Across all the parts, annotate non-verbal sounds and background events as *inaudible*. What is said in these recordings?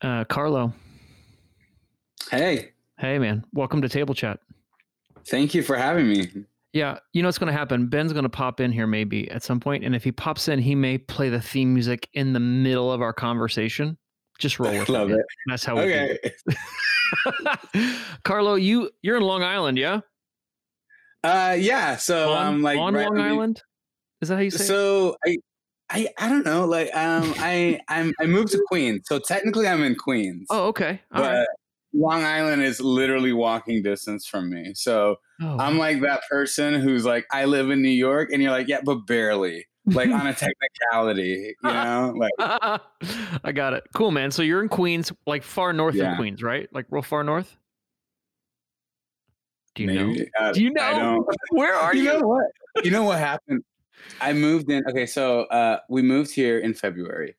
Uh, Carlo. Hey. Hey, man. Welcome to Table Chat. Thank you for having me. Yeah, you know what's going to happen? Ben's going to pop in here maybe at some point, and if he pops in, he may play the theme music in the middle of our conversation. Just roll with *laughs* Love it. it. That's how we Okay. do it. *laughs* Carlo, you you're in Long Island, yeah? Uh, yeah. So on I'm like on right Long Island. Is that how you say? it? So I, I, I don't know. Like, um, I, I'm, I moved to Queens, so technically I'm in Queens. Oh, okay. All but right. Long Island is literally walking distance from me. So Oh, I'm like that person who's like, I live in New York, and you're like, yeah, but barely. Like on a *laughs* technicality, you know, like *laughs* I got it. Cool, man. So you're in Queens, like far north Yeah. of Queens, right? Like real far north. Do you know? Uh, Do you know? *laughs* Where are you you? know what? You know what happened? I moved in. Okay, so uh, we moved here in February,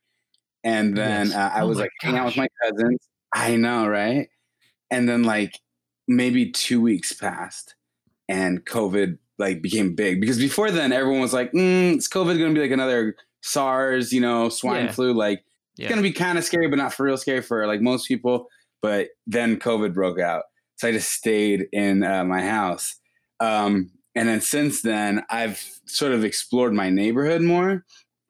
and then Yes. uh, I Oh was like hanging out with my cousins. I know, right? And then like maybe two weeks passed, and COVID like became big because before then everyone was like, mm, "Is COVID going to be like another SARS, you know, swine Yeah. flu? Like Yeah. it's going to be kind of scary, but not for real scary for like most people." But then COVID broke out, so I just stayed in uh, my house. Um, and then since then, I've sort of explored my neighborhood more,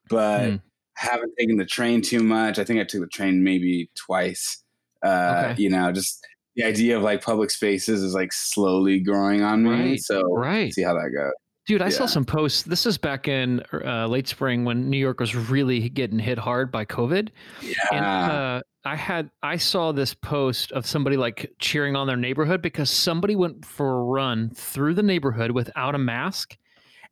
but Hmm. haven't taken the train too much. I think I took the train maybe twice. Uh, Okay. You know, just the idea of like public spaces is like slowly growing on me. Right, So right. see how that goes. Dude, I saw some posts. This is back in uh, late spring when New York was really getting hit hard by COVID. Yeah. And uh, I had I saw this post of somebody like cheering on their neighborhood because somebody went for a run through the neighborhood without a mask,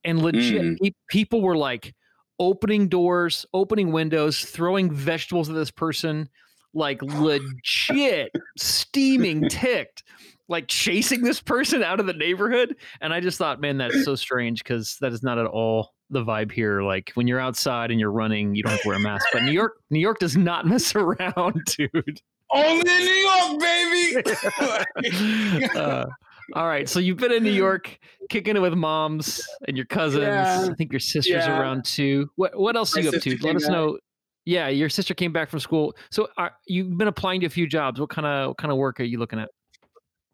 and legit Mm. pe- people were like opening doors, opening windows, throwing vegetables at this person, like legit steaming *laughs* ticked. Like chasing this person out of the neighborhood, and I just thought, man, that's so strange because that is not at all the vibe here. Like when you're outside and you're running, you don't have to wear a mask. But New York, New York does not *laughs* mess around, *laughs* dude. Only in New York, baby. *laughs* Uh, all right, so you've been in New York, kicking it with moms and your cousins. Yeah. I think your sister's Yeah. around too. What What else are you up to? Let us back. know. Yeah, your sister came back from school. So are, you've been applying to a few jobs. What kind of what kind of work are you looking at?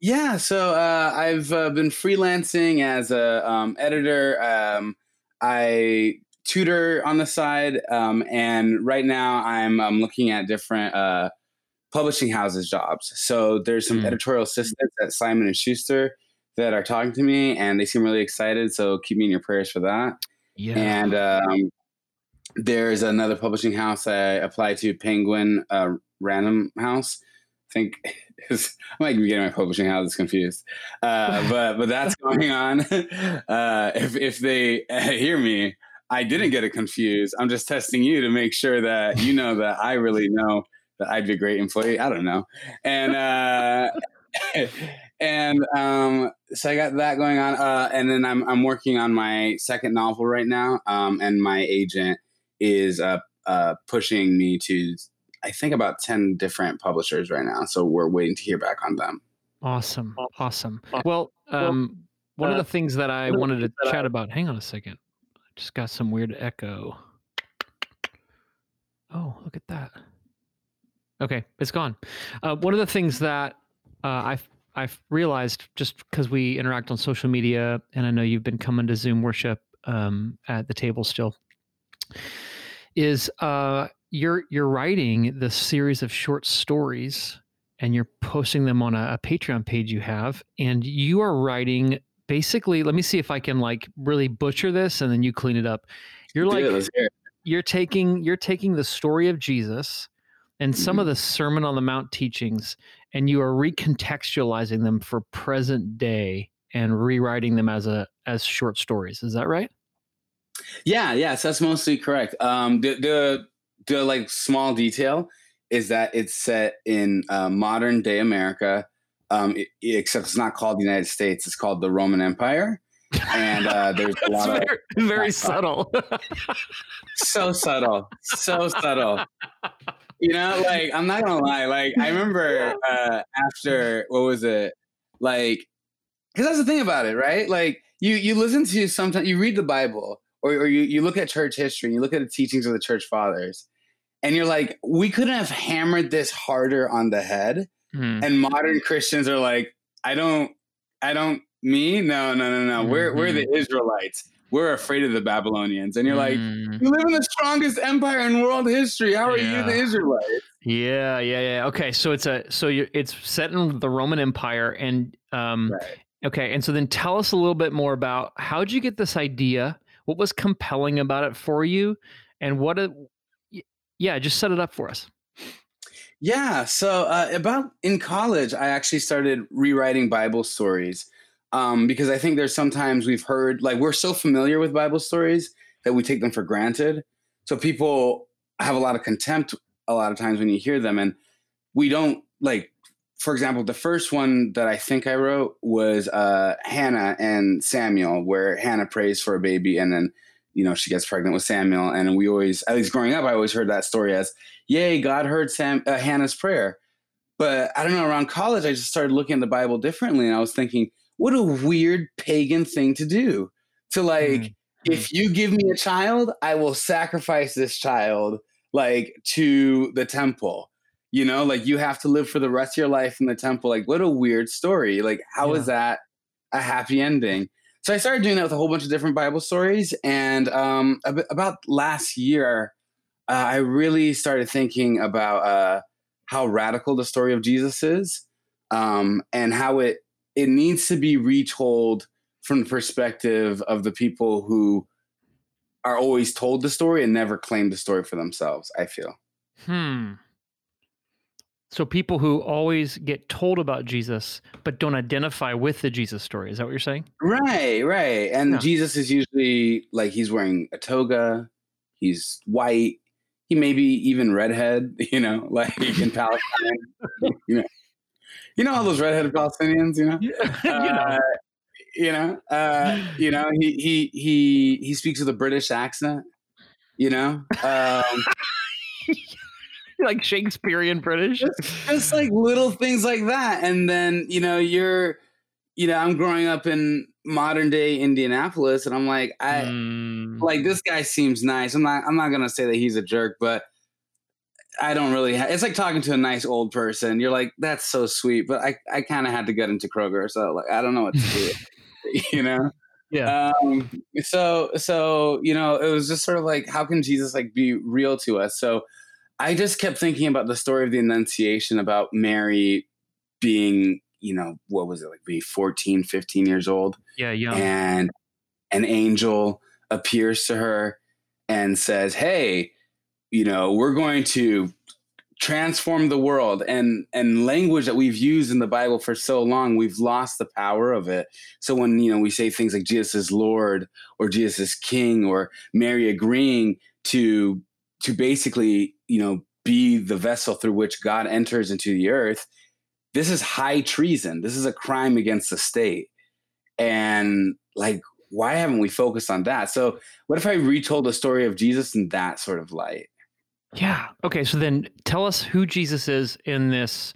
Yeah, so uh, I've uh, been freelancing as a um, editor. Um, I tutor on the side, um, and right now I'm um, looking at different uh, publishing houses jobs. So there's some Mm. editorial assistants at Simon and Schuster that are talking to me, and they seem really excited. So keep me in your prayers for that. Yeah. And um, there's another publishing house I applied to, Penguin uh, Random House. I think *laughs* is, I might be getting my publishing houses confused, uh, *laughs* but but that's going on. *laughs* Uh, if if they hear me, I didn't get it confused. I'm just testing you to make sure that you know that I really know that I'd be a great employee. I don't know, and uh, and um, so I got that going on, uh, and then I'm I'm working on my second novel right now, um, and my agent is uh, uh, pushing me to I think about ten different publishers right now. So we're waiting to hear back on them. Awesome. Awesome. Well, um, one of uh, the things that I one of the wanted to chat about, hang on a second. I just got some weird echo. Oh, look at that. Okay, it's gone. Uh, one of the things that uh, I've I've realized just because we interact on social media, and I know you've been coming to Zoom worship um, at the table still, is uh, you're you're writing this series of short stories and you're posting them on a, a Patreon page you have, and you are writing basically. Let me see if I can like really butcher this, and then you clean it up. You're like Dude, let's hear it. you're taking you're taking the story of Jesus and some of the Sermon on the Mount teachings, and you are recontextualizing them for present day and rewriting them as a as short stories. Is that right? Yeah, yes, that's mostly correct. Um, the the the like small detail is that it's set in uh, modern day America, um, i- except it's not called the United States; it's called the Roman Empire. And uh, *laughs* there's a lot of very, very subtle. so subtle, so subtle. You know, like I'm not gonna lie. Like I remember uh, after what was it? Like, because that's the thing about it, right? Like you you listen to sometimes you read the Bible or, or you you look at church history and you look at the teachings of the church fathers, and you're like, we couldn't have hammered this harder on the head. Mm. And modern Christians are like, I don't, I don't, me? No, no, no, no. We're, we're the Israelites. We're afraid of the Babylonians. And you're like, Mm. you live in the strongest empire in world history. How are Yeah. you the Israelites? yeah, yeah, yeah. Okay, so it's a so you it's set in the Roman Empire, and um, Right. okay, and so then tell us a little bit more about how did you get this idea? What was compelling about it for you, and what? Yeah, just set it up for us. Yeah. So uh, about in college, I actually started rewriting Bible stories um, because I think there's sometimes we've heard like we're so familiar with Bible stories that we take them for granted. So people have a lot of contempt a lot of times when you hear them, and we don't like. For example, the first one that I think I wrote was uh, Hannah and Samuel, where Hannah prays for a baby and then you know she gets pregnant with Samuel, and we always, at least growing up, I always heard that story as yay, God heard Sam uh, Hannah's prayer. But I don't know, around college, I just started looking at the Bible differently. And I was thinking, what a weird pagan thing to do. To like, Mm. if you give me a child, I will sacrifice this child like to the temple. You know, like you have to live for the rest of your life in the temple. Like, what a weird story. Like, how is that a happy ending? So I started doing that with a whole bunch of different Bible stories. And um, ab- about last year, uh, I really started thinking about uh, how radical the story of Jesus is, um, and how it it needs to be retold from the perspective of the people who are always told the story and never claim the story for themselves. I feel. Hmm. So people who always get told about Jesus but don't identify with the Jesus story. Is that what you're saying? Right, right. And Yeah. Jesus is usually like he's wearing a toga, he's white, he may be even redhead, *laughs* you know, like in Palestine. *laughs* you know. You know all those redheaded Palestinians, you know? *laughs* you know. Uh, you know, uh, you know, he he he he speaks with a British accent, you know? Um *laughs* like Shakespearean British. just like little things like that and then you know you're you know i'm growing up in modern day indianapolis and i'm like i Mm. like this guy seems nice i'm not i'm not gonna say that he's a jerk but i don't really ha- it's like talking to a nice old person you're like that's so sweet but i i kind of had to get into kroger so like i don't know what to do *laughs* you know yeah. um so so you know it was just sort of like how can jesus like be real to us so i just kept thinking about the story of the annunciation about mary being you know what was it like be 14 15 years old yeah. Yeah. and an angel appears to her and says hey you know we're going to transform the world and and language that we've used in the bible for so long we've lost the power of it so when you know we say things like jesus is lord or jesus is king or mary agreeing to to basically you know be the vessel through which god enters into the earth this is high treason this is a crime against the state and like why haven't we focused on that so what if i retold the story of jesus in that sort of light Yeah. Okay. So then tell us who Jesus is in this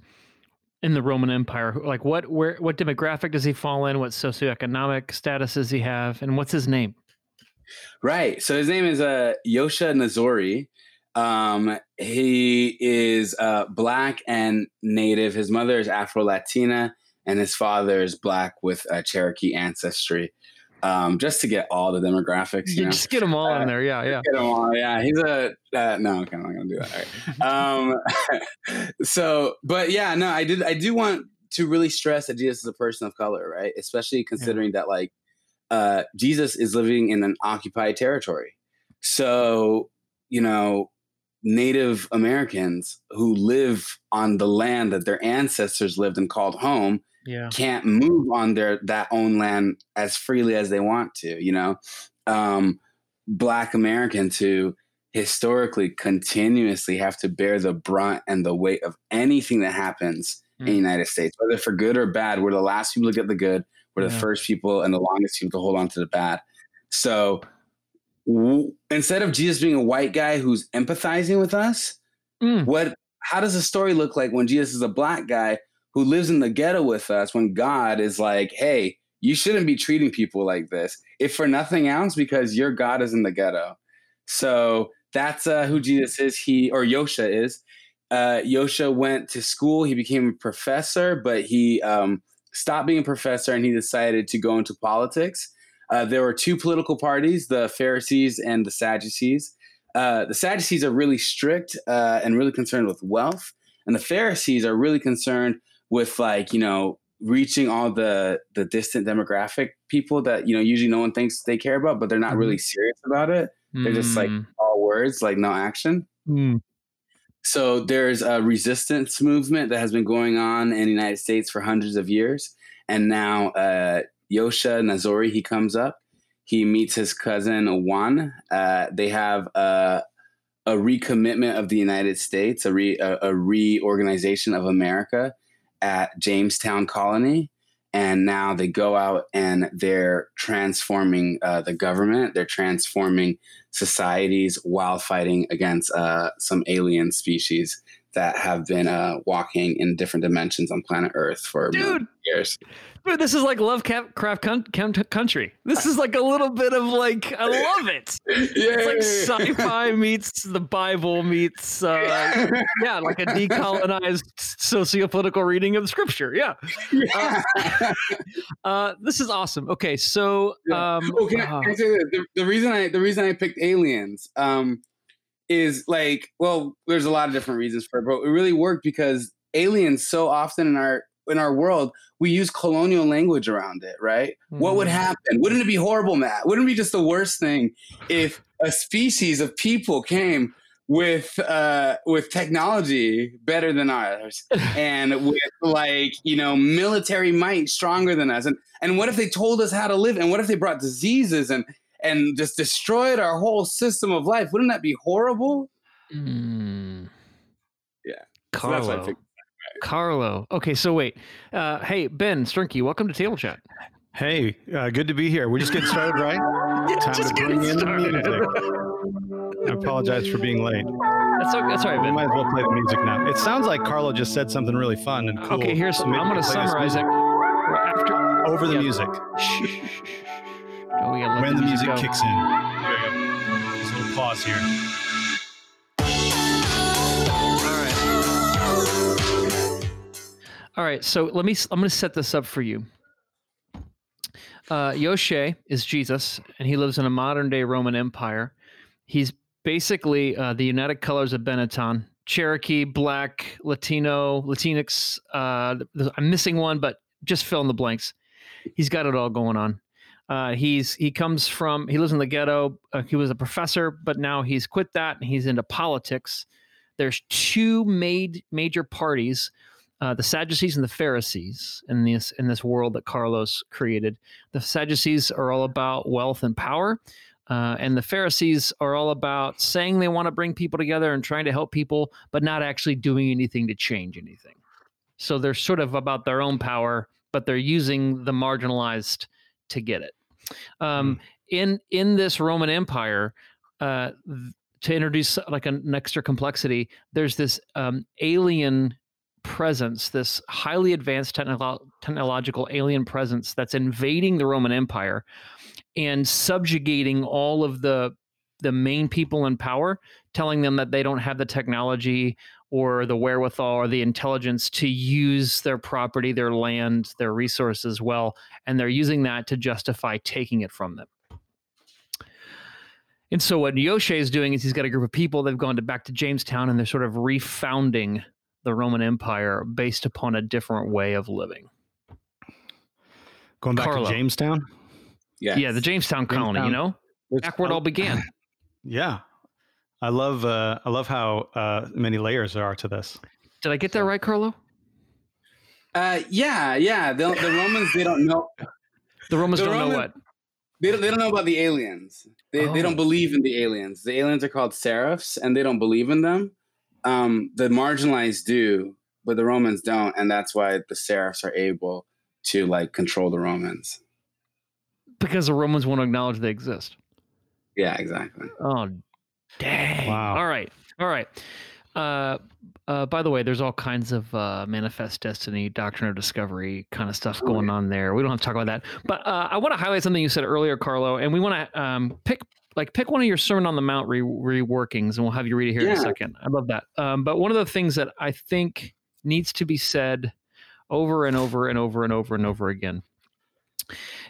in the Roman Empire. Like what where what demographic does he fall in? What socioeconomic status does he have? And what's his name? Right. So his name is uh, Yosha Nazori. Um, he is uh, black and native. His mother is Afro Latina, and his father is black with uh, Cherokee ancestry. Um, just to get all the demographics, you You *laughs* know. just get them all in Uh, there. Yeah. Yeah. Get him all. Yeah, he's a uh, no. Okay, I'm not gonna do that. All right. Um, *laughs* so, but yeah, no, I did. I do want to really stress that Jesus is a person of color, right? Especially considering that like uh, Jesus is living in an occupied territory. So, you know, Native Americans who live on the land that their ancestors lived and called home Yeah. can't move on their that own land as freely as they want to you know um black americans who historically continuously have to bear the brunt and the weight of anything that happens in the Mm. united states whether for good or bad we're the last people to get the good we're the Yeah. first people and the longest people to hold on to the bat. so w- instead of jesus being a white guy who's empathizing with us Mm. what how does the story look like when jesus is a black guy who lives in the ghetto with us when god is like hey you shouldn't be treating people like this if for nothing else because your god is in the ghetto so that's uh, who Jesus is. He or Yosha is. Uh, Yosha went to school. He became a professor, but he um, stopped being a professor and he decided to go into politics. Uh, there were two political parties: the Pharisees and the Sadducees. Uh, the Sadducees are really strict uh, and really concerned with wealth, and the Pharisees are really concerned with like you know reaching all the the distant demographic people that you know usually no one thinks they care about, but they're not mm-hmm. really serious about it. They're just like mm. all words, like no action. Mm. So there's a resistance movement that has been going on in the United States for hundreds of years, and now uh, Yosha Nazori he comes up. He meets his cousin Juan. Uh, they have a, a recommitment of the United States, a, re, a, a reorganization of America at Jamestown Colony. And now they go out and they're transforming uh, the government. They're transforming societies while fighting against uh, some alien species that have been uh, walking in different dimensions on planet Earth for Dude, years. Dude, this is like Lovecraft country. This is like a little bit of like I love it. *laughs* It's like sci-fi *laughs* meets the Bible meets uh, yeah, like a decolonized socio-political reading of the scripture. Yeah. Uh, *laughs* uh, this is awesome. Okay, so um, oh, can I, can I say this? The, the, reason I the reason I picked aliens. Um, is like, well, there's a lot of different reasons for it, but it really worked because aliens so often in our in our world we use colonial language around it, right? Mm-hmm. What would mm-hmm. happen? Wouldn't it be horrible, Matt? Wouldn't it be just the worst thing if a species of people came with uh with technology better than ours and *laughs* with like you know military might stronger than us and and what if they told us how to live and what if they brought diseases and and just destroyed our whole system of life. Wouldn't that be horrible? Mm. Yeah. Carlo. So Carlo. Okay, so wait. Uh, hey, Ben Sternke, welcome to Table Chat. Hey, uh, good to be here. We're just getting started, right? *laughs* yeah, Time to bring in started. the music. I apologize for being late. That's, okay, that's all right, Ben. We might as well play the music now. It sounds like Carlo just said something really fun and cool. Okay, here's so I'm going to summarize it. After, over the yeah. music. Oh, yeah, when the music kicks in. There we go. There's a little pause here. All right. All right. So let me. I'm going to set this up for you. Uh, Yoshe is Jesus, and he lives in a modern day Roman Empire. He's basically uh, the United Colors of Benetton: Cherokee, Black, Latino, Latinx. Uh, I'm missing one, but just fill in the blanks. He's got it all going on. Uh, he's he comes from he lives in the ghetto. Uh, he was a professor, but now he's quit that and he's into politics. There's two made major parties, uh, the Sadducees and the Pharisees in this in this world that Carlo's created. The Sadducees are all about wealth and power. Uh, and the Pharisees are all about saying they want to bring people together and trying to help people, but not actually doing anything to change anything. So they're sort of about their own power, but they're using the marginalized to get it. Um, mm. In in this Roman Empire, uh, to introduce like an extra complexity, there's this um, alien presence, this highly advanced technolo- technological alien presence that's invading the Roman Empire and subjugating all of the the main people in power, telling them that they don't have the technology or the wherewithal or the intelligence to use their property, their land, their resources well, and they're using that to justify taking it from them. And so what Yoshe is doing is he's got a group of people they've gone to back to Jamestown and they're sort of refounding the Roman Empire based upon a different way of living. Going back Carlo. to Jamestown? Yeah. Yeah, the Jamestown colony, Jamestown. you know? Back where it all began. *laughs* Yeah. I love uh, I love how uh, many layers there are to this. Did I get that right, Carlo? Uh, yeah, yeah. The, the Romans they don't know. *laughs* The Romans the don't Roman, know what. They don't, they don't know about the aliens. They, oh. they don't oh. believe in the aliens. The aliens are called seraphs, and they don't believe in them. Um, the marginalized do, but the Romans don't, and that's why the seraphs are able to like control the Romans. Because the Romans won't acknowledge they exist. Yeah, exactly. Oh, Dang. Wow. All right. All right. Uh, uh, by the way, there's all kinds of uh, manifest destiny, doctrine of discovery kind of stuff going on there. We don't have to talk about that, but uh, I want to highlight something you said earlier, Carlo, and we want to um, pick like pick one of your Sermon on the Mount re- reworkings, and we'll have you read it here in a second. I love that. Um, but one of the things that I think needs to be said over and over and over and over and over again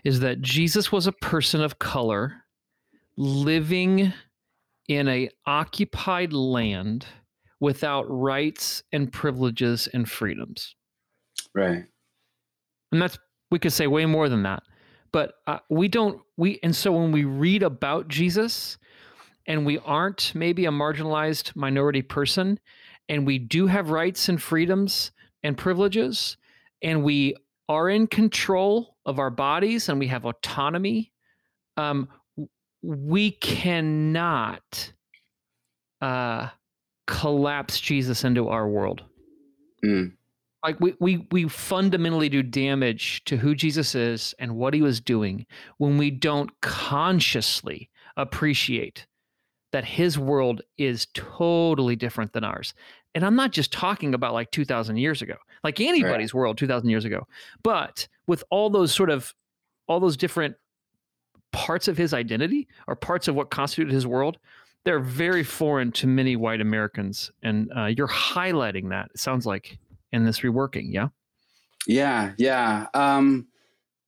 is that Jesus was a person of color living in a occupied land without rights and privileges and freedoms Right. and that's we could say way more than that but uh, we don't we and so when we read about jesus and we aren't maybe a marginalized minority person and we do have rights and freedoms and privileges and we are in control of our bodies and we have autonomy um, we cannot uh, collapse jesus into our world. Mm. like we, we we fundamentally do damage to who jesus is and what he was doing when we don't consciously appreciate that his world is totally different than ours. And i'm not just talking about like 2000 years ago like anybody's world 2000 years ago but with all those sort of all those different parts of his identity or parts of what constituted his world they're very foreign to many white americans and uh, you're highlighting that it sounds like in this reworking yeah Yeah, yeah. Um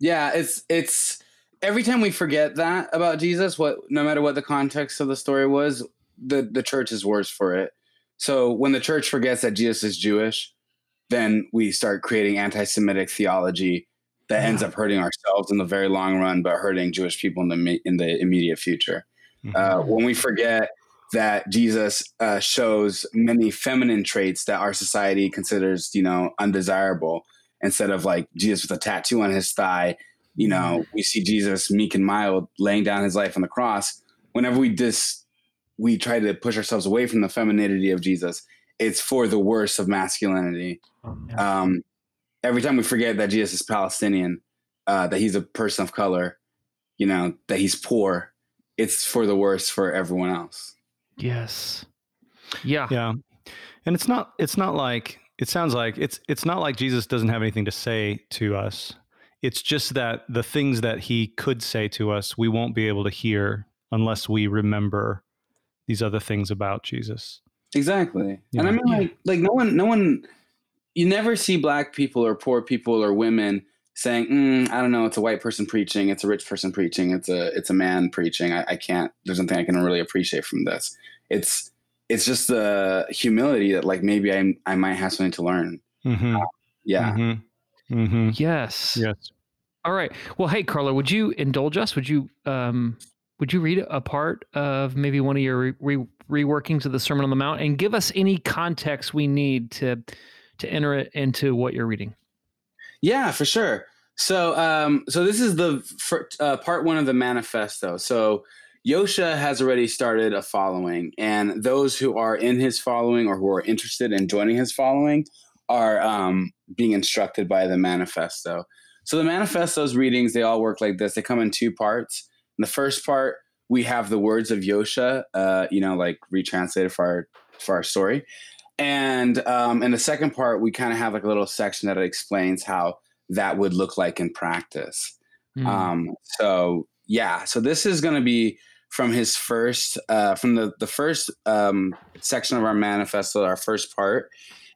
yeah, it's it's every time we forget that about Jesus, what no matter what the context of the story was, the the church is worse for it. So when the church forgets that Jesus is Jewish, then we start creating anti-Semitic theology that ends up hurting ourselves in the very long run, but hurting Jewish people in the in the immediate future. Mhm. Uh, when we forget that Jesus uh, shows many feminine traits that our society considers, you know, undesirable, instead of like Jesus with a tattoo on his thigh, you know, we see Jesus meek and mild, laying down his life on the cross. Whenever we dis, we try to push ourselves away from the femininity of Jesus. It's for the worse of masculinity. Um, every time we forget that Jesus is Palestinian, uh, that he's a person of color, you know, that he's poor, it's for the worse for everyone else. yes yeah yeah and it's not it's not like it sounds like it's it's not like jesus doesn't have anything to say to us it's just that the things that he could say to us we won't be able to hear unless we remember these other things about jesus Exactly. Yeah. And I mean like like no one no one you never see black people or poor people or women saying, mm, I don't know, it's a white person preaching, it's a rich person preaching, it's a it's a man preaching. I, I can't there's nothing I can really appreciate from this. It's it's just the humility that like maybe I I might have something to learn. mm-hmm. Yeah. mm-hmm. Mm-hmm. yes yes all right well hey carlo would you indulge us would you um would you read a part of maybe one of your re- re- reworkings of the sermon on the mount and give us any context we need to to enter it into what you're reading Yeah, for sure. So, um, so this is the fir- uh, part one of the manifesto. So, Yosha has already started a following, and those who are in his following or who are interested in joining his following are um, being instructed by the manifesto. So, the manifesto's readings they all work like this. They come in two parts. In the first part, we have the words of Yosha, uh, you know, like retranslated for our for our story. And um, in the second part, we kind of have like a little section that explains how that would look like in practice. Hmm. Um, so yeah, so this is going to be from his first, uh, from the the first um, section of our manifesto, our first part,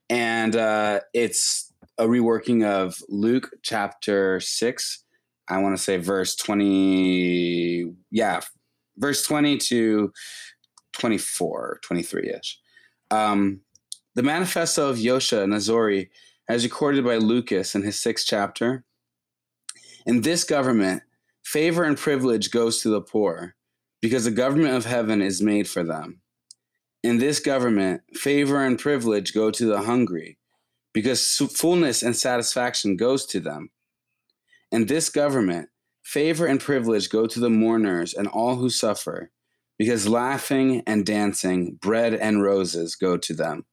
and uh, it's a reworking of Luke chapter six. I want to say verse twenty, yeah, verse twenty to 24, 23 ish. Um, the manifesto of Yosha Nazori, as recorded by Lucas in his sixth chapter. In this government, favor and privilege goes to the poor, because the government of heaven is made for them. In this government, favor and privilege go to the hungry, because fullness and satisfaction goes to them. In this government, favor and privilege go to the mourners and all who suffer, because laughing and dancing, bread and roses go to them.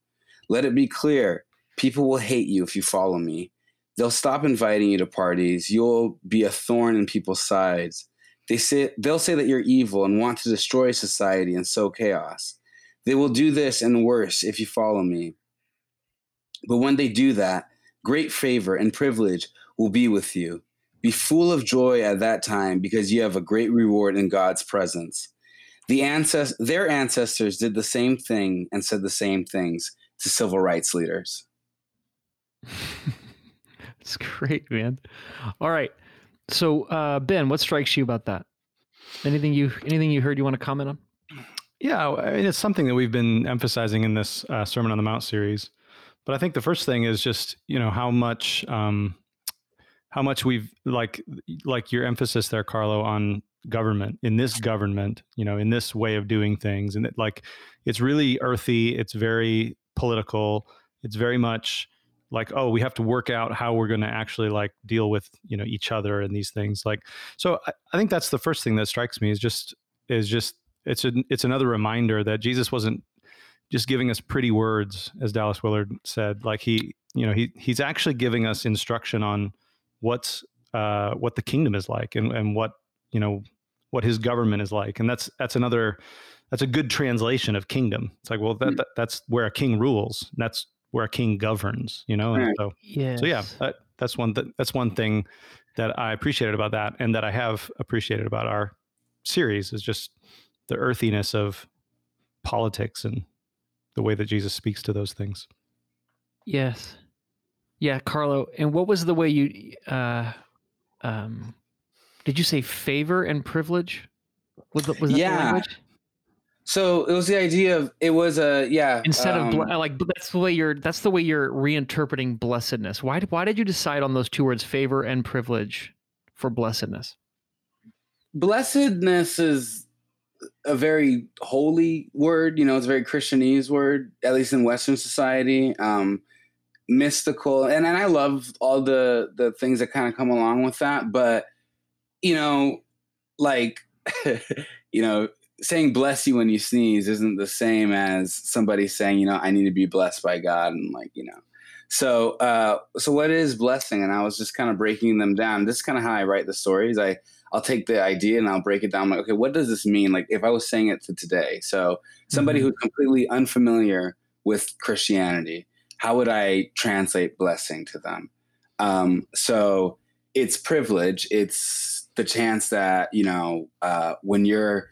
Let it be clear people will hate you if you follow me. They'll stop inviting you to parties. You'll be a thorn in people's sides. They say, they'll say that you're evil and want to destroy society and sow chaos. They will do this and worse if you follow me. But when they do that, great favor and privilege will be with you. Be full of joy at that time because you have a great reward in God's presence. The ancest- their ancestors did the same thing and said the same things to civil rights leaders. *laughs* It's great, man. All right. So, uh, Ben, what strikes you about that? Anything you anything you heard you want to comment on? Yeah, I mean, it's something that we've been emphasizing in this uh, Sermon on the Mount series. But I think the first thing is just you know how much um, how much we've like like your emphasis there, Carlo, on government in this government, you know, in this way of doing things, and it, like it's really earthy. It's very political. It's very much like oh we have to work out how we're going to actually like deal with you know each other and these things like so I, I think that's the first thing that strikes me is just is just it's a, it's another reminder that jesus wasn't just giving us pretty words as dallas willard said like he you know he he's actually giving us instruction on what's uh what the kingdom is like and and what you know what his government is like and that's that's another that's a good translation of kingdom it's like well that, that that's where a king rules that's where a king governs, you know. And Right. so, Yeah. so yeah, that, that's one th- that's one thing that I appreciated about that, and that I have appreciated about our series is just the earthiness of politics and the way that Jesus speaks to those things. Yes. Yeah, Carlo. And what was the way you uh um did you say favor and privilege? Was, the, was that the Yeah. language? So it was the idea of it was a yeah Instead of um, ble- like that's the way you're that's the way you're reinterpreting blessedness. Why did why did you decide on those two words favor and privilege for blessedness? blessedness is a very holy word. You know, it's a very Christianese word, at least in Western society. Um, mystical, and, and I love all the the things that kind of come along with that. But you know, like *laughs* you know, saying "bless you" when you sneeze isn't the same as somebody saying, you know, I need to be blessed by God, and like you know. So, uh, so what is blessing? And I was just kind of breaking them down. This is kind of how I write the stories. I I'll take the idea and I'll break it down. I'm like, okay, what does this mean? Like, if I was saying it to today, so somebody who's completely unfamiliar with Christianity, how would I translate blessing to them? Um, so it's privilege. It's the chance that you know uh, when you're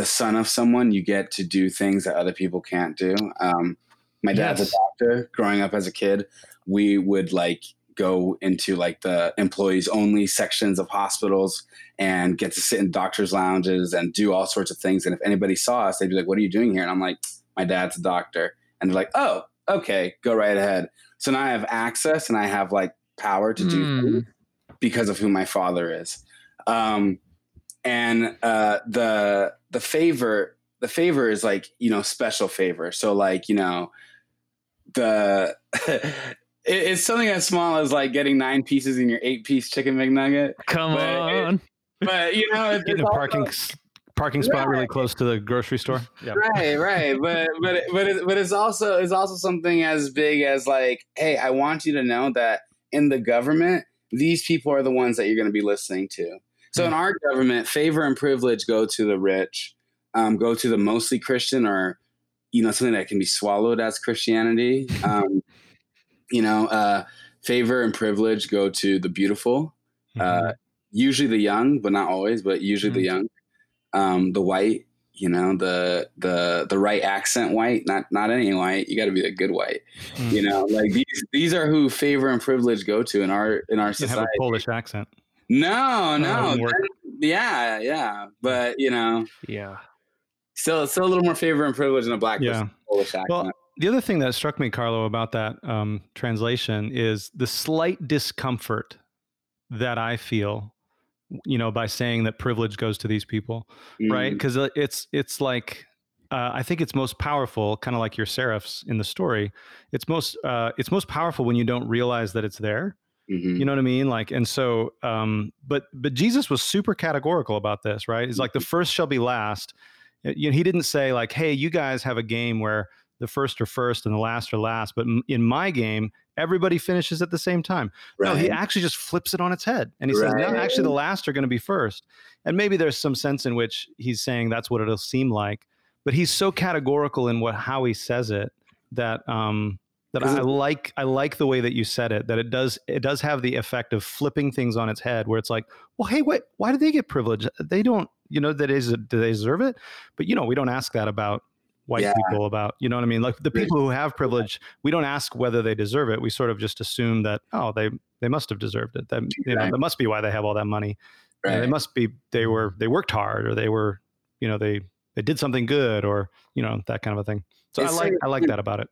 the son of someone, you get to do things that other people can't do. Um, my dad's Yes. a doctor. Growing up as a kid, we would like go into like the employees only sections of hospitals and get to sit in doctors' lounges and do all sorts of things. And if anybody saw us, they'd be like, "What are you doing here?" And I'm like, "My dad's a doctor." And they're like, "Oh, okay, go right ahead." So now I have access and I have like power to do Hmm. because of who my father is. Um, and uh, the the favor the favor is like you know special favor. So like you know the *laughs* it, it's something as small as like getting nine pieces in your eight piece chicken McNugget. Come But it- on. But you know, *laughs* it's, Getting it's a also- parking s- parking spot really close to the grocery store. Yeah. right right but but it- but it, but it's also it's also something as big as like hey i want you to know that in the government these people are the ones that you're going to be listening to so in our government favor and privilege go to the rich um, go to the mostly christian or you know something that can be swallowed as christianity *laughs* um, you know uh, favor and privilege go to the beautiful Mm-hmm. uh, usually the young, but not always, but usually the young, um, the white, you know, the the the right accent white, not not any white. You got to be the good white, Mm. you know. Like these these are who favor and privilege go to in our in our You have a. Polish accent. No, no, wouldn't yeah, yeah, but you know, Yeah. still still a little more favor and privilege in a black Yeah. person. Well, the other thing that struck me, Carlo, about that um, translation is the slight discomfort that I feel, you know, by saying that privilege goes to these people, right? Mm, Because it's it's like uh, I think it's most powerful, kind of like your seraphs in the story. It's most uh, it's most powerful when you don't realize that it's there. Mhm. You know what I mean? Like, and so, um, but but Jesus was super categorical about this, right? He's like, the first shall be last. You know, he didn't say like, hey, you guys have a game where the first are first and the last are last, but in my game, everybody finishes at the same time. No, he actually just flips it on its head, and he says, no, actually, the last are going to be first. And maybe there's some sense in which he's saying that's what it'll seem like, but he's so categorical in what how he says it that um, that I like I like the way that you said it that it does it does have the effect of flipping things on its head where it's like well hey wait why do they get privilege they don't you know that is do they deserve it? But you know we don't ask that about white yeah. people about you know what I mean? Like the people who have privilege we don't ask whether they deserve it. We sort of just assume that oh they they must have deserved it. That you know that must be why they have all that money. Right. they must be they were they worked hard or they were you know they they did something good or you know that kind of a thing. So it's I like I like that about it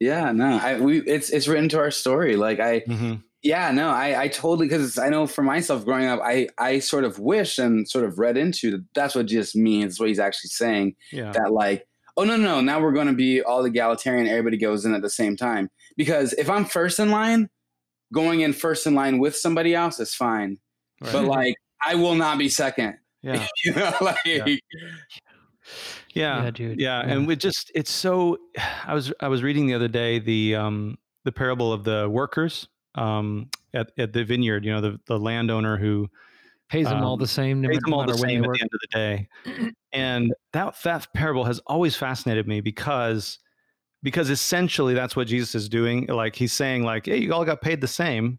yeah, no, I we it's it's written to our story. Like I, mm-hmm. yeah, no, I I totally because I know for myself growing up, I I sort of wish and sort of read into that that's what Jesus means. What he's actually saying. Yeah. That like, oh no, no, now we're going to be all egalitarian. Everybody goes in at the same time. Because if I'm first in line, going in first in line with somebody else is fine. Right. But like, I will not be second. Yeah. *laughs* you know, like. Yeah. *laughs* Yeah, yeah, dude. Yeah, yeah. and we just it's so. *sighs* I was I was reading the other day the um the parable of the workers um at at the vineyard. You know the the landowner who pays them um, all the same, no pays them all the same at the end of the day. *clears throat* and that that parable has always fascinated me because because essentially that's what Jesus is doing. Like he's saying, like, hey, you all got paid the same.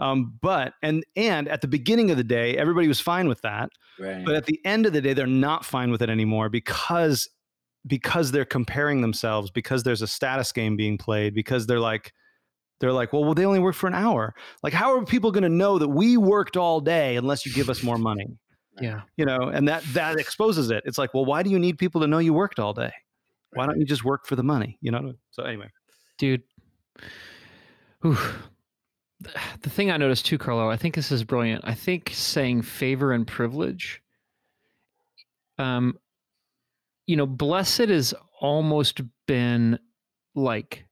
Um, but and and at the beginning of the day, everybody was fine with that. Right. But at the end of the day, they're not fine with it anymore because because they're comparing themselves, because there's a status game being played, because they're like they're like, well, well they only work for an hour. Like, how are people going to know that we worked all day unless you give us more money? *laughs* Yeah, you know, and that that exposes it. It's like, well, why do you need people to know you worked all day? Why don't you just work for the money? You know. So anyway, dude. Whew *sighs* the thing I noticed too, Carlo, I think this is brilliant. I think saying favor and privilege, um, you know, blessed has almost been like,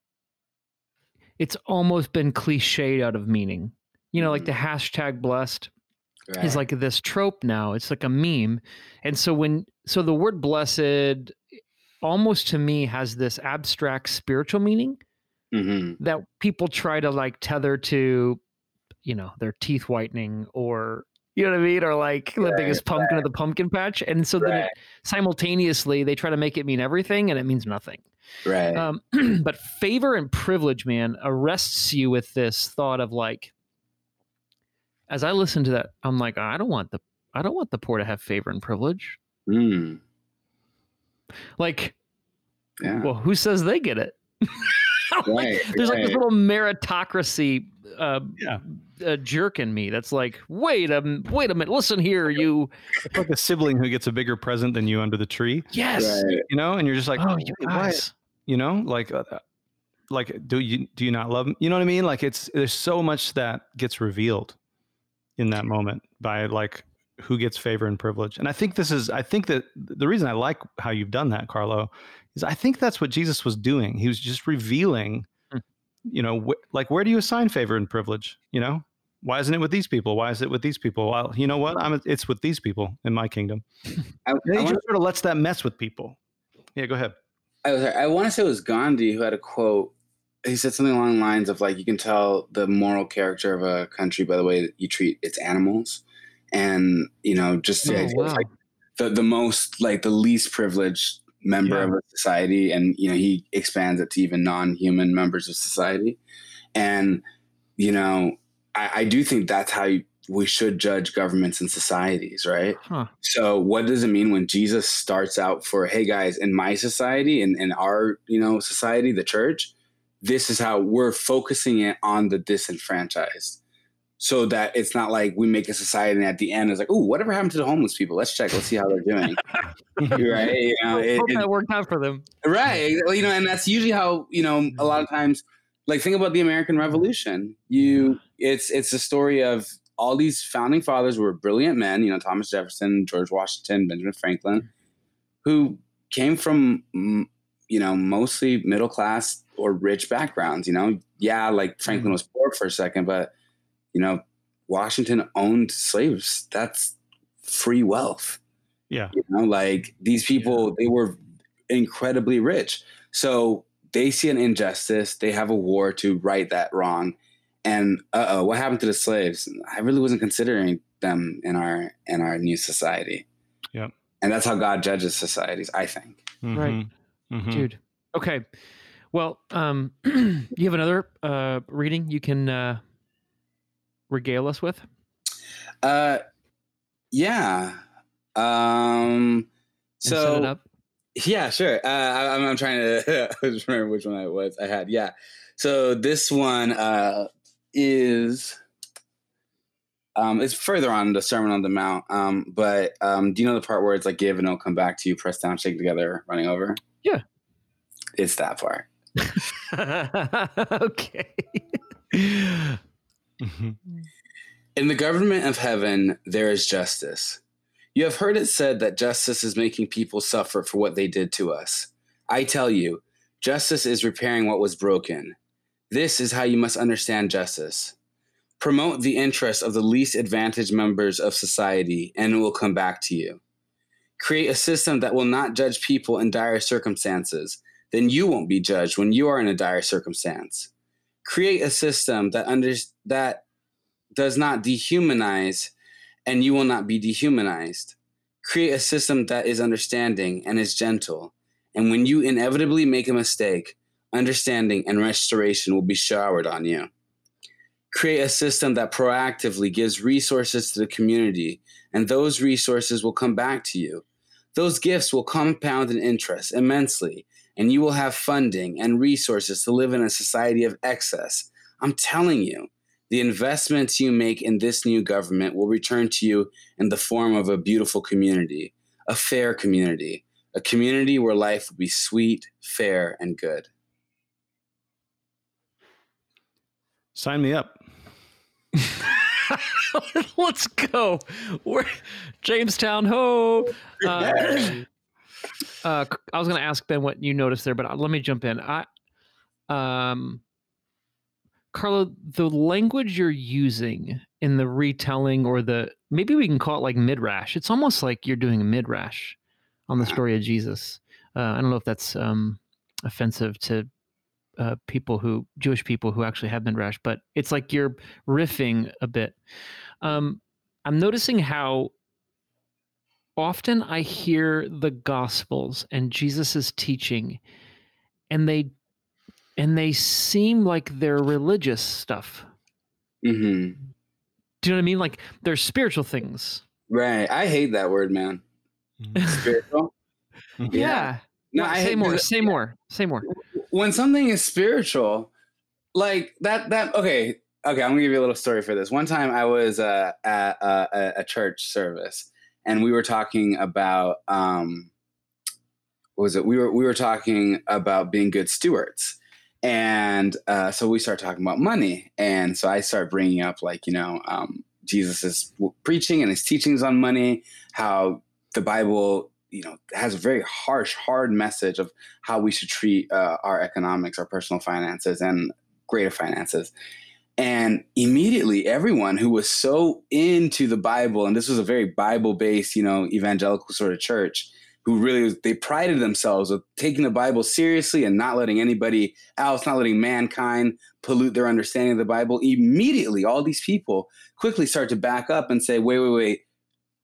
it's almost been cliched out of meaning. You know, mm-hmm. like the mm. hashtag blessed right. is like this trope now. It's like a meme. And so when, so the word blessed almost to me has this abstract spiritual meaning mm-hmm. that people try to like tether to, you know, their teeth whitening or you know what I mean, or like right, the biggest pumpkin right. of the pumpkin patch, and so right. then it, simultaneously they try to make it mean everything, and it means nothing. Right. Um, *clears throat* but favor and privilege, man, arrests you with this thought of like, as I listen to that, I'm like, I don't want the I don't want the poor to have favor and privilege. Mm. Like, yeah. well, who says they get it? *laughs* *laughs* like, there's right. like this little meritocracy uh, yeah. uh, jerk in me that's like, wait a wait a minute, listen here, you. It's like a sibling who gets a bigger present than you under the tree. Yes, right. you know, and you're just like, oh, you guys, you know, like, uh, like, do you do you not love? Them? You know what I mean? Like, it's there's so much that gets revealed in that moment by like who gets favor and privilege. And I think this is, I think that the reason I like how you've done that, Carlo, is I think that's what Jesus was doing. He was just revealing, mm. you know, wh- like where do you assign favor and privilege? You know, why isn't it with these people? Why is it with these people? Well, you know what? I'm it's with these people in my kingdom. I, he just sort of lets that mess with people. Yeah, go ahead. I was I want to say it was Gandhi who had a quote. He said something along the lines of like you can tell the moral character of a country by the way that you treat its animals, and you know just oh, wow. like the the most like the least privileged member yeah. of a society and you know he expands it to even non-human members of society and you know i, I do think that's how we should judge governments and societies right huh. so what does it mean when jesus starts out for hey guys in my society and in, in our you know society the church this is how we're focusing it on the disenfranchised so that it's not like we make a society and at the end it's like, oh, whatever happened to the homeless people? Let's check. Let's see how they're doing. *laughs* right? You know, it, hope that worked out for them. Right. You know, and that's usually how you know a lot of times. Like think about the American Revolution. You, it's it's a story of all these founding fathers were brilliant men. You know, Thomas Jefferson, George Washington, Benjamin Franklin, who came from you know mostly middle class or rich backgrounds. You know, yeah, like Franklin mm-hmm. was poor for a second, but you know, Washington owned slaves. That's free wealth. Yeah. You know, like these people, they were incredibly rich. So they see an injustice. They have a war to right that wrong. And uh oh, what happened to the slaves? I really wasn't considering them in our in our new society. Yeah. And that's how God judges societies, I think. Mm-hmm. Right. Mm-hmm. Dude. Okay. Well, um, *clears throat* you have another uh, reading you can uh, regale us with? Uh, yeah. Um, And set it so yeah, sure. Uh, I, I'm, I'm trying to *laughs* remember which one I was. I had yeah. So this one uh, is um, it's further on the Sermon on the Mount. Um, but um, do you know the part where it's like give and it'll come back to you, press down, shake together, running over? Yeah. It's that part. *laughs* okay. *laughs* Mhm. In the government of heaven, there is justice. You have heard it said that justice is making people suffer for what they did to us. I tell you, justice is repairing what was broken. This is how you must understand justice. Promote the interests of the least advantaged members of society, and it will come back to you. Create a system that will not judge people in dire circumstances, then you won't be judged when you are in a dire circumstance. Create a system that under, that does not dehumanize, and you will not be dehumanized. Create a system that is understanding and is gentle. And when you inevitably make a mistake, understanding and restoration will be showered on you. Create a system that proactively gives resources to the community, and those resources will come back to you. Those gifts will compound in interest immensely, and you will have funding and resources to live in a society of excess. I'm telling you, the investments you make in this new government will return to you in the form of a beautiful community, a fair community, a community where life will be sweet, fair, and good. Sign me up. *laughs* Let's go. We're Jamestown ho. Uh, uh, I was going to ask Ben what you noticed there, but uh, let me jump in. I, um, Carlo, the language you're using in the retelling or the maybe we can call it like midrash. It's almost like you're doing a midrash on the story of Jesus. Uh, I don't know if that's um, offensive to uh, people who Jewish people who actually have midrash, but it's like you're riffing a bit. Um, I'm noticing how often I hear the Gospels and Jesus's teaching, and they and they seem like they're religious stuff. hmm Do you know what I mean? Like they're spiritual things. Right. I hate that word, man. *laughs* Spiritual. Yeah. No, What- I say hate more. because Say more. Say more. when something is spiritual, like that. That okay. Okay, I'm gonna give you a little story for this. One time, I was uh, at uh, a, a church service, and we were talking about um, what was it? We were we were talking about being good stewards, and uh, so we started talking about money, and so I started bringing up like you know um, Jesus' preaching and his teachings on money, how the Bible you know has a very harsh, hard message of how we should treat uh, our economics, our personal finances, and greater finances. And immediately, everyone who was so into the Bible, and this was a very Bible-based, you know, evangelical sort of church, who really was, they prided themselves with taking the Bible seriously and not letting anybody else, not letting mankind pollute their understanding of the Bible. Immediately, all these people quickly start to back up and say, "Wait, wait, wait."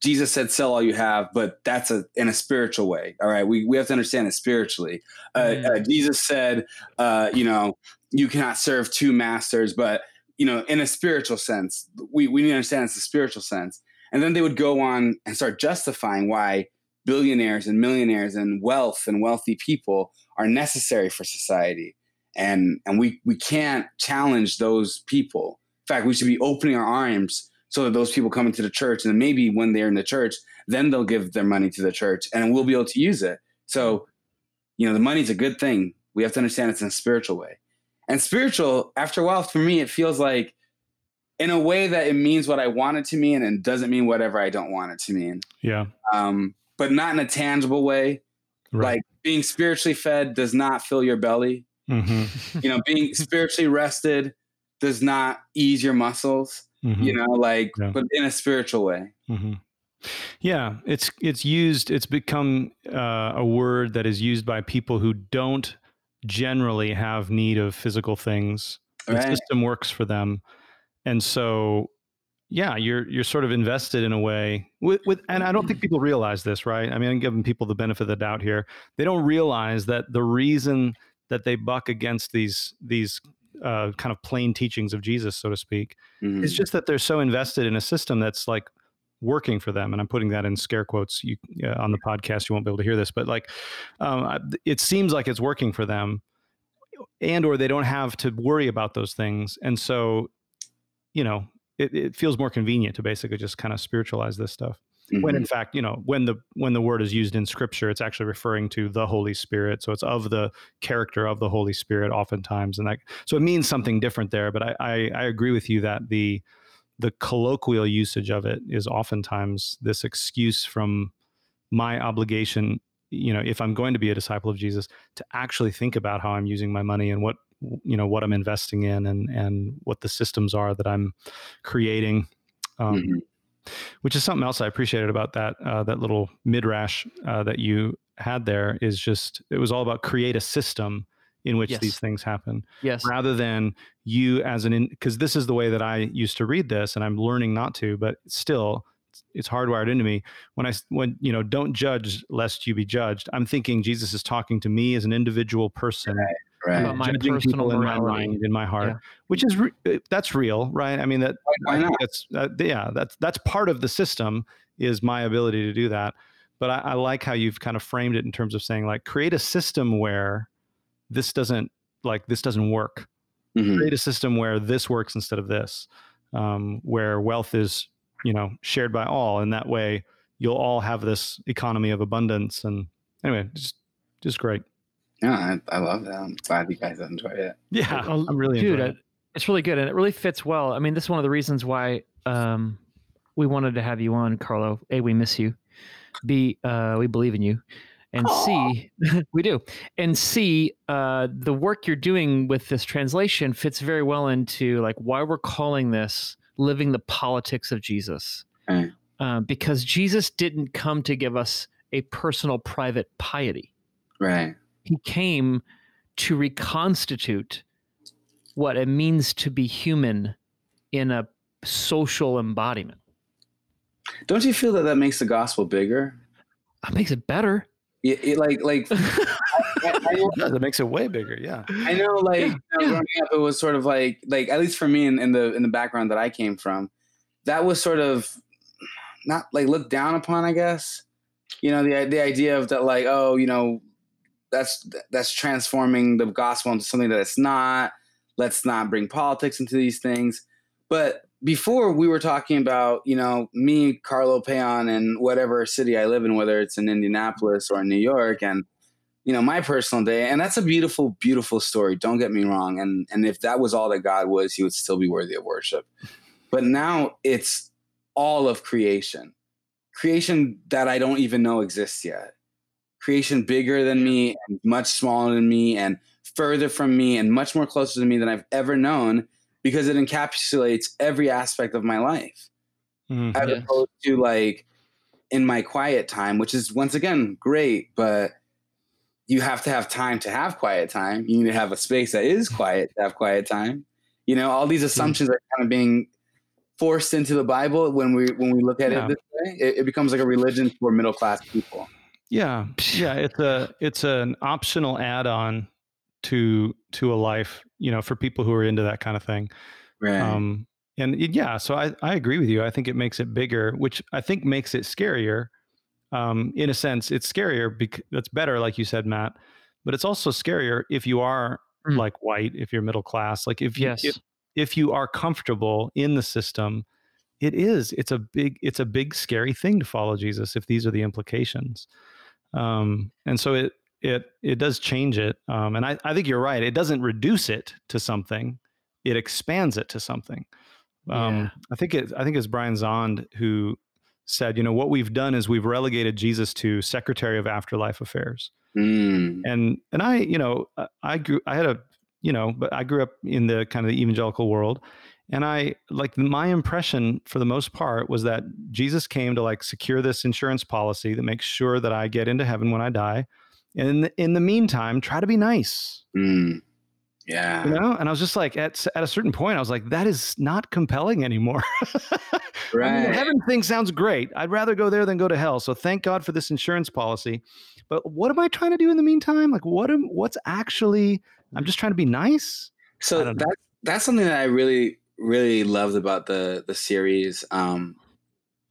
Jesus said, "Sell all you have," but that's a in a spiritual way. All right, we we have to understand it spiritually. Uh, Mm. uh, Jesus said, uh, "You know, you cannot serve two masters," but you know, in a spiritual sense, we we need to understand it's a spiritual sense. And then they would go on and start justifying why billionaires and millionaires and wealth and wealthy people are necessary for society. And and we we can't challenge those people. In fact, we should be opening our arms so that those people come into the church and maybe when they're in the church, then they'll give their money to the church and we'll be able to use it. So, you know, the money's a good thing. We have to understand it's in a spiritual way. And spiritual, after a while, for me, it feels like in a way that it means what I want it to mean and doesn't mean whatever I don't want it to mean. Yeah. Um, but not in a tangible way. Right. Like being spiritually fed does not fill your belly. hmm You know, being *laughs* spiritually rested does not ease your muscles. hmm You know, like, Yeah. but in a spiritual way. hmm Yeah, it's it's used. It's become uh, a word that is used by people who don't generally have need of physical things. The system works for them, and so yeah, you're you're sort of invested in a way with, with and I don't think people realize this, right? I mean, I'm giving people the benefit of the doubt here. They don't realize that the reason that they buck against these these uh, kind of plain teachings of Jesus, so to speak. Mhm. It's just that they're so invested in a system that's like working for them, and I'm putting that in scare quotes. You uh, on the podcast, you won't be able to hear this, but like um, it seems like it's working for them, and or they don't have to worry about those things, and so you know it, it feels more convenient to basically just kind of spiritualize this stuff when Mhm. in fact you know when the when the word is used in scripture it's actually referring to the holy spirit so it's of the character of the holy spirit oftentimes and that so it means something different there but i i, I agree with you that the the colloquial usage of it is oftentimes this excuse from my obligation you know if i'm going to be a disciple of jesus to actually think about how i'm using my money and what you know what i'm investing in and and what the systems are that i'm creating um, Mhm. which is something else I appreciated about that uh, that little midrash uh, that you had there is just it was all about create a system in which Yes. these things happen Yes. rather than you as an because this is the way that I used to read this and I'm learning not to but still it's hardwired into me When I, when you know don't judge lest you be judged I'm thinking Jesus is talking to me as an individual person right. About my judging personal people in my mind in my heart Yeah. which is re- uh, that's real right I mean that Why not? that's uh, yeah that's that's part of the system is my ability to do that but I, I like how you've kind of framed it in terms of saying like create a system where this doesn't like this doesn't work Mhm. create a system where this works instead of this um, where wealth is you know shared by all and that way you'll all have this economy of abundance and anyway just just great Yeah, I, I love that. I'm glad you guys enjoy it. yeah Oh, i'm really dude, it. it's really good and it really fits well. I mean, this is one of the reasons why um, we wanted to have you on, Carlo. A, we miss you. B, uh, we believe in you. And C, *laughs* we do. And C, uh, the work you're doing with this translation fits very well into like why we're calling this living the politics of Jesus. Right. Uh, because Jesus didn't come to give us a personal, private piety Right. he came to reconstitute what it means to be human in a social embodiment. Don't you feel that that makes the gospel bigger? That makes it better. It, it like like *laughs* I, I know, yeah, *laughs* that makes it way bigger yeah I know like Yeah, you know, growing up it was sort of like like at least for me in, in the in the background that I came from, that was sort of not like looked down upon, I guess. You know, the the idea of that like, oh, you know, that's that's transforming the gospel into something that it's not. Let's not bring politics into these things. But before we were talking about, you know, me, Carlo Payon, and whatever city I live in, whether it's in Indianapolis or in New York, and you know, my personal day. And that's a beautiful, beautiful story. Don't get me wrong. And and if that was all that God was, he would still be worthy of worship. But now it's all of creation. Creation that I don't even know exists yet. Creation bigger than me and much smaller than me and further from me and much more closer to me than I've ever known because it encapsulates every aspect of my life Mhm. as Yes. opposed to like in my quiet time, which is once again great, but you have to have time to have quiet time. You need to have a space that is quiet to have quiet time. You know, all these assumptions are kind of being forced into the Bible when we when we look at Yeah. it this way. It, it becomes like a religion for middle class people. Yeah, yeah, it's a it's an optional add-on to to a life, you know, for people who are into that kind of thing. Right. Um, and it- yeah, so I I agree with you. I think it makes it bigger, which I think makes it scarier. Um, in a sense, it's scarier because that's better, like you said, Matt. But it's also scarier if you are Mm. like white, if you're middle class, like if you Yes. if, if you are comfortable in the system, it is it's a big it's a big scary thing to follow Jesus if these are the implications. Um, and so it it it does change it. Um, and I, I think you're right. It doesn't reduce it to something; it expands it to something. Um, Yeah. I think it I think it's Brian Zahnd who said, you know, what we've done is we've relegated Jesus to Secretary of Afterlife Affairs Mm. and and I you know I- I grew I had a you know but I grew up in the kind of the evangelical world and I like my impression for the most part was that Jesus came to like secure this insurance policy that makes sure that I get into heaven when I die and in the, in the meantime try to be nice Mm. Yeah. You know, and I was just like, at at a certain point, I was like, that is not compelling anymore. Right. *laughs* I mean, heaven thing sounds great. I'd rather go there than go to hell. So thank God for this insurance policy. But what am I trying to do in the meantime? Like, what am what's actually? I'm just trying to be nice. So that that's something that I really really loved about the the series. Um,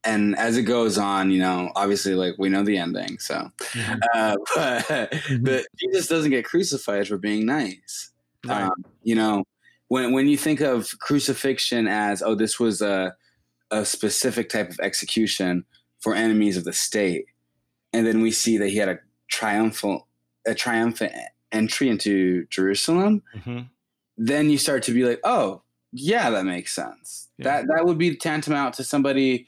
and as it goes on, you know, obviously, like we know the ending. So, Mhm. *laughs* uh, but Mm-hmm. the, Jesus doesn't get crucified for being nice. Right. Um, you know, when when you think of crucifixion as oh, this was a a specific type of execution for enemies of the state, and then we see that he had a triumphal a triumphant entry into Jerusalem, Mhm. then you start to be like, oh, yeah, that makes sense. Yeah. That that would be tantamount to somebody,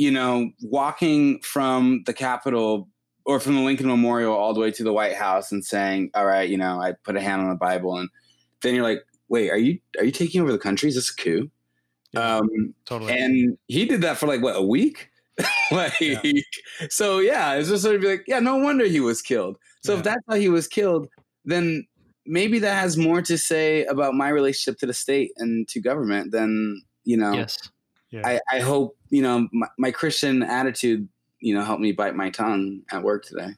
you know, walking from the Capitol or from the Lincoln Memorial all the way to the White House and saying, "All right, you know, I put a hand on the Bible," and then you're like, "Wait, are you are you taking over the country? Is this a coup?" Yeah. Um, Totally. and he did that for like what a week. *laughs* like, Yeah. so yeah, it's just sort of be like, yeah, no wonder he was killed. So Yeah. if that's how he was killed, then maybe that has more to say about my relationship to the state and to government than you know. Yes. yeah. I, I hope you know my, my Christian attitude. You know, helped me bite my tongue at work today.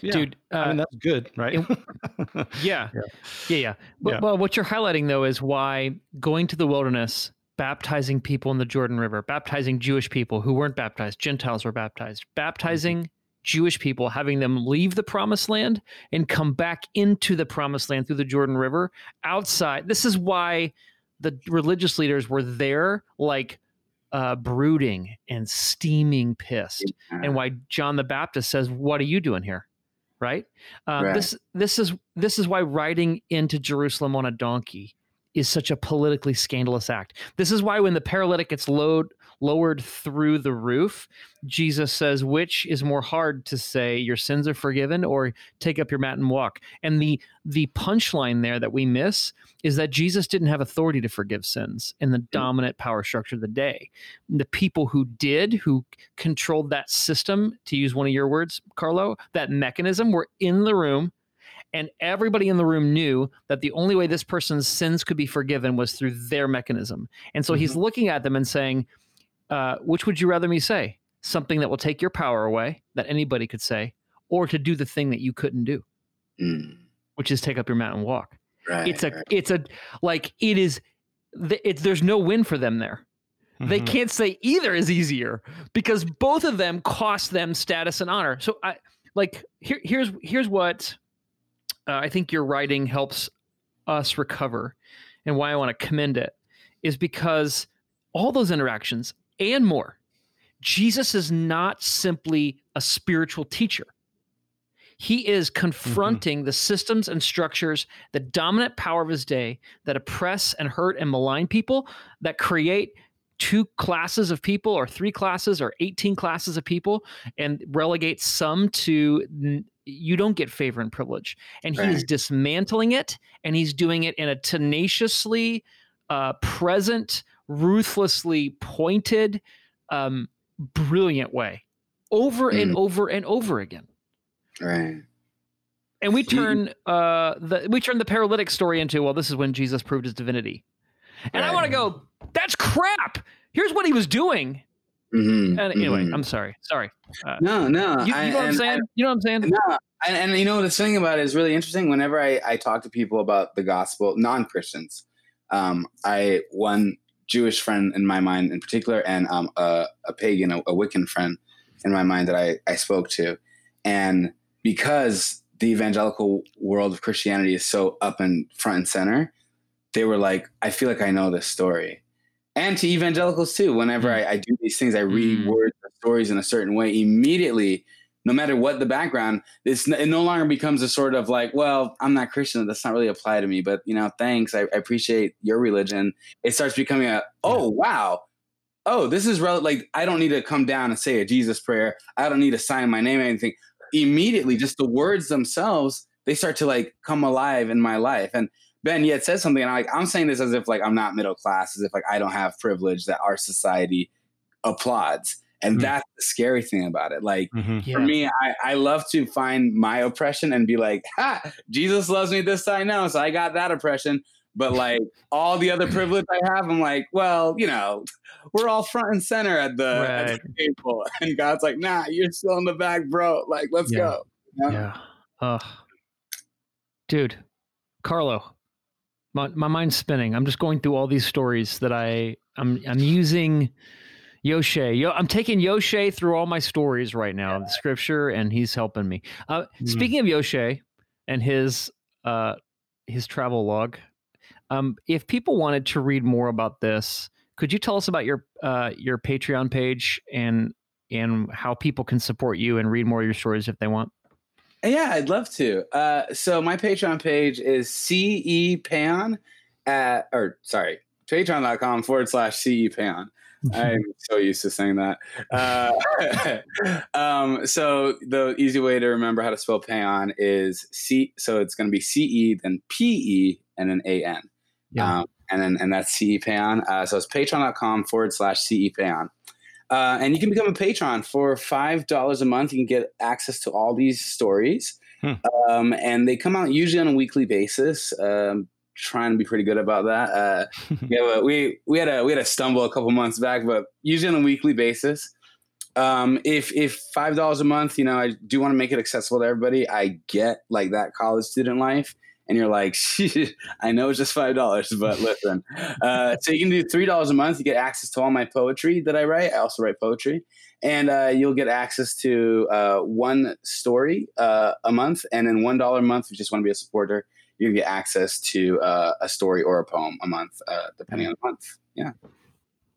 Yeah. Dude, uh, I mean, that's good, right? *laughs* yeah. Yeah. Yeah. Yeah. But, Yeah. Well, what you're highlighting, though, is why going to the wilderness, baptizing people in the Jordan River, baptizing Jewish people who weren't baptized, Gentiles were baptized, baptizing Jewish people, having them leave the promised land and come back into the promised land through the Jordan River outside. This is why the religious leaders were there, like uh, brooding and steaming pissed and why John the Baptist says, "What are you doing here?" Right? Um, Right. This this is this is why riding into Jerusalem on a donkey is such a politically scandalous act. This is why when the paralytic gets lowered lowered through the roof, Jesus says, "Which is more hard to say, your sins are forgiven, or take up your mat and walk?" And the the punchline there that we miss is that Jesus didn't have authority to forgive sins in the mm. dominant power structure of the day. The people who did, who controlled that system, to use one of your words, Carlo, that mechanism were in the room. And everybody in the room knew that the only way this person's sins could be forgiven was through their mechanism. And so he's mm-hmm. looking at them and saying, uh, Which would you rather me say? Something that will take your power away, that anybody could say, or to do the thing that you couldn't do, Mm, which is take up your mat and walk right. it's a right. it's a like it is th- it's there's no win for them there they Mhm. can't say either is easier because both of them cost them status and honor so i like here here's here's what uh, i think your writing helps us recover and why i want to commend it is because all those interactions and more. Jesus is not simply a spiritual teacher. He is confronting the systems and structures the dominant power of his day that oppress and hurt and malign people that create two classes of people or three classes or 18 classes of people and relegate some to you don't get favor and privilege. And he is dismantling it and he's doing it in a tenaciously uh, present ruthlessly pointed um, brilliant way over and over and over again right. and we turn uh the we turn the paralytic story into well this is when jesus proved his divinity and i want to go that's crap here's what he was doing Mhm, and anyway mhm. i'm sorry sorry no, no. you, you I- know what i'm saying you know what i'm saying No, and, and you know the thing about it is really interesting. Whenever I, I talk to people about the gospel, non Christians, um, I one Jewish friend in my mind in particular, and um, a, a pagan, a, a Wiccan friend in my mind that I, I spoke to, and because the evangelical world of Christianity is so up and front and center, they were like, I feel like I know this story. And to evangelicals too, whenever Mm. I, I do these things, I Mm. reword the stories in a certain way immediately no matter what the background, it's it no longer becomes a sort of like, well, I'm not Christian, that's not really apply to me, but you know, thanks, I, I appreciate your religion. It starts becoming a, oh wow, oh this is rel- like I don't need to come down and say a Jesus prayer. I don't need to sign my name or anything. Immediately, just the words themselves, they start to like come alive in my life. And Ben yet said something, and I, I'm saying this as if like I'm not middle class, as if like I don't have privilege that our society applauds. And Mm. that's the scary thing about it. Like Mhm. Yeah. for me, I, I love to find my oppression and be like, ha, Jesus loves me this time now. so I got that oppression. But *laughs* like all the other privilege I have, I'm like, well, you know, we're all front and center at the, at the table. *laughs* And God's like, nah, you're still in the back, bro. Like, let's Yeah. go. You know? Yeah. Uh, dude, Carlo, my, my mind's spinning. I'm just going through all these stories that I I'm I'm using Yosha. Yo, I'm taking Yosha through all my stories right now, the scripture, and he's helping me. Uh, Mm. Speaking of Yosha and his uh his travel log, um, if people wanted to read more about this, could you tell us about your uh your Patreon page and and how people can support you and read more of your stories if they want? Yeah, I'd love to. Uh, so my Patreon page is CE Pan at, or sorry, patreon.com forward slash CE Pan. I'm so used to saying that. Uh, *laughs* um, so the easy way to remember how to spell Payon is C. So it's going to be CE, then PE, and then AN. Yeah. Um, and then and that's CE Payon. Uh, so it's patreon.com forward slash CE Payon. Uh, and you can become a patron for five dollars a month. You can get access to all these stories, Hmm. um, and they come out usually on a weekly basis. Um, trying to be pretty good about that. Uh, *laughs* yeah, but we we had a we had a stumble a couple months back, but usually on a weekly basis. Um, if if five dollars a month, you know, I do want to make it accessible to everybody. I get like that college student life, and you're like, I know it's just five dollars, but listen. Uh, so you can do three dollars a month. You get access to all my poetry that I write. I also write poetry, and uh, you'll get access to uh, one story uh, a month, and then one dollar a month if you just want to be a supporter. You get access to uh, a story or a poem a month, uh, depending on the month. Yeah.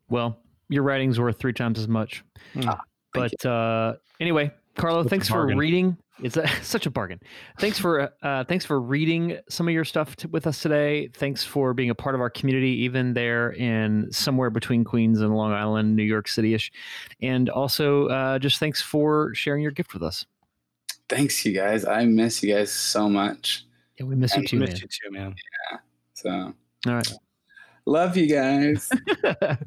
Well, your writing's worth three times as much. Hmm. thank but uh, anyway, Carlo, Such a thanks for reading. It's a, *laughs* such a bargain. Thanks for uh, thanks for reading some of your stuff t- with us today. Thanks for being a part of our community, even there in somewhere between Queens and Long Island, New York City ish. And also, uh, just thanks for sharing your gift with us. Thanks, you guys. I miss you guys so much. Yeah, we miss you too, Miss man. you too, man. So All right. love you guys. *laughs*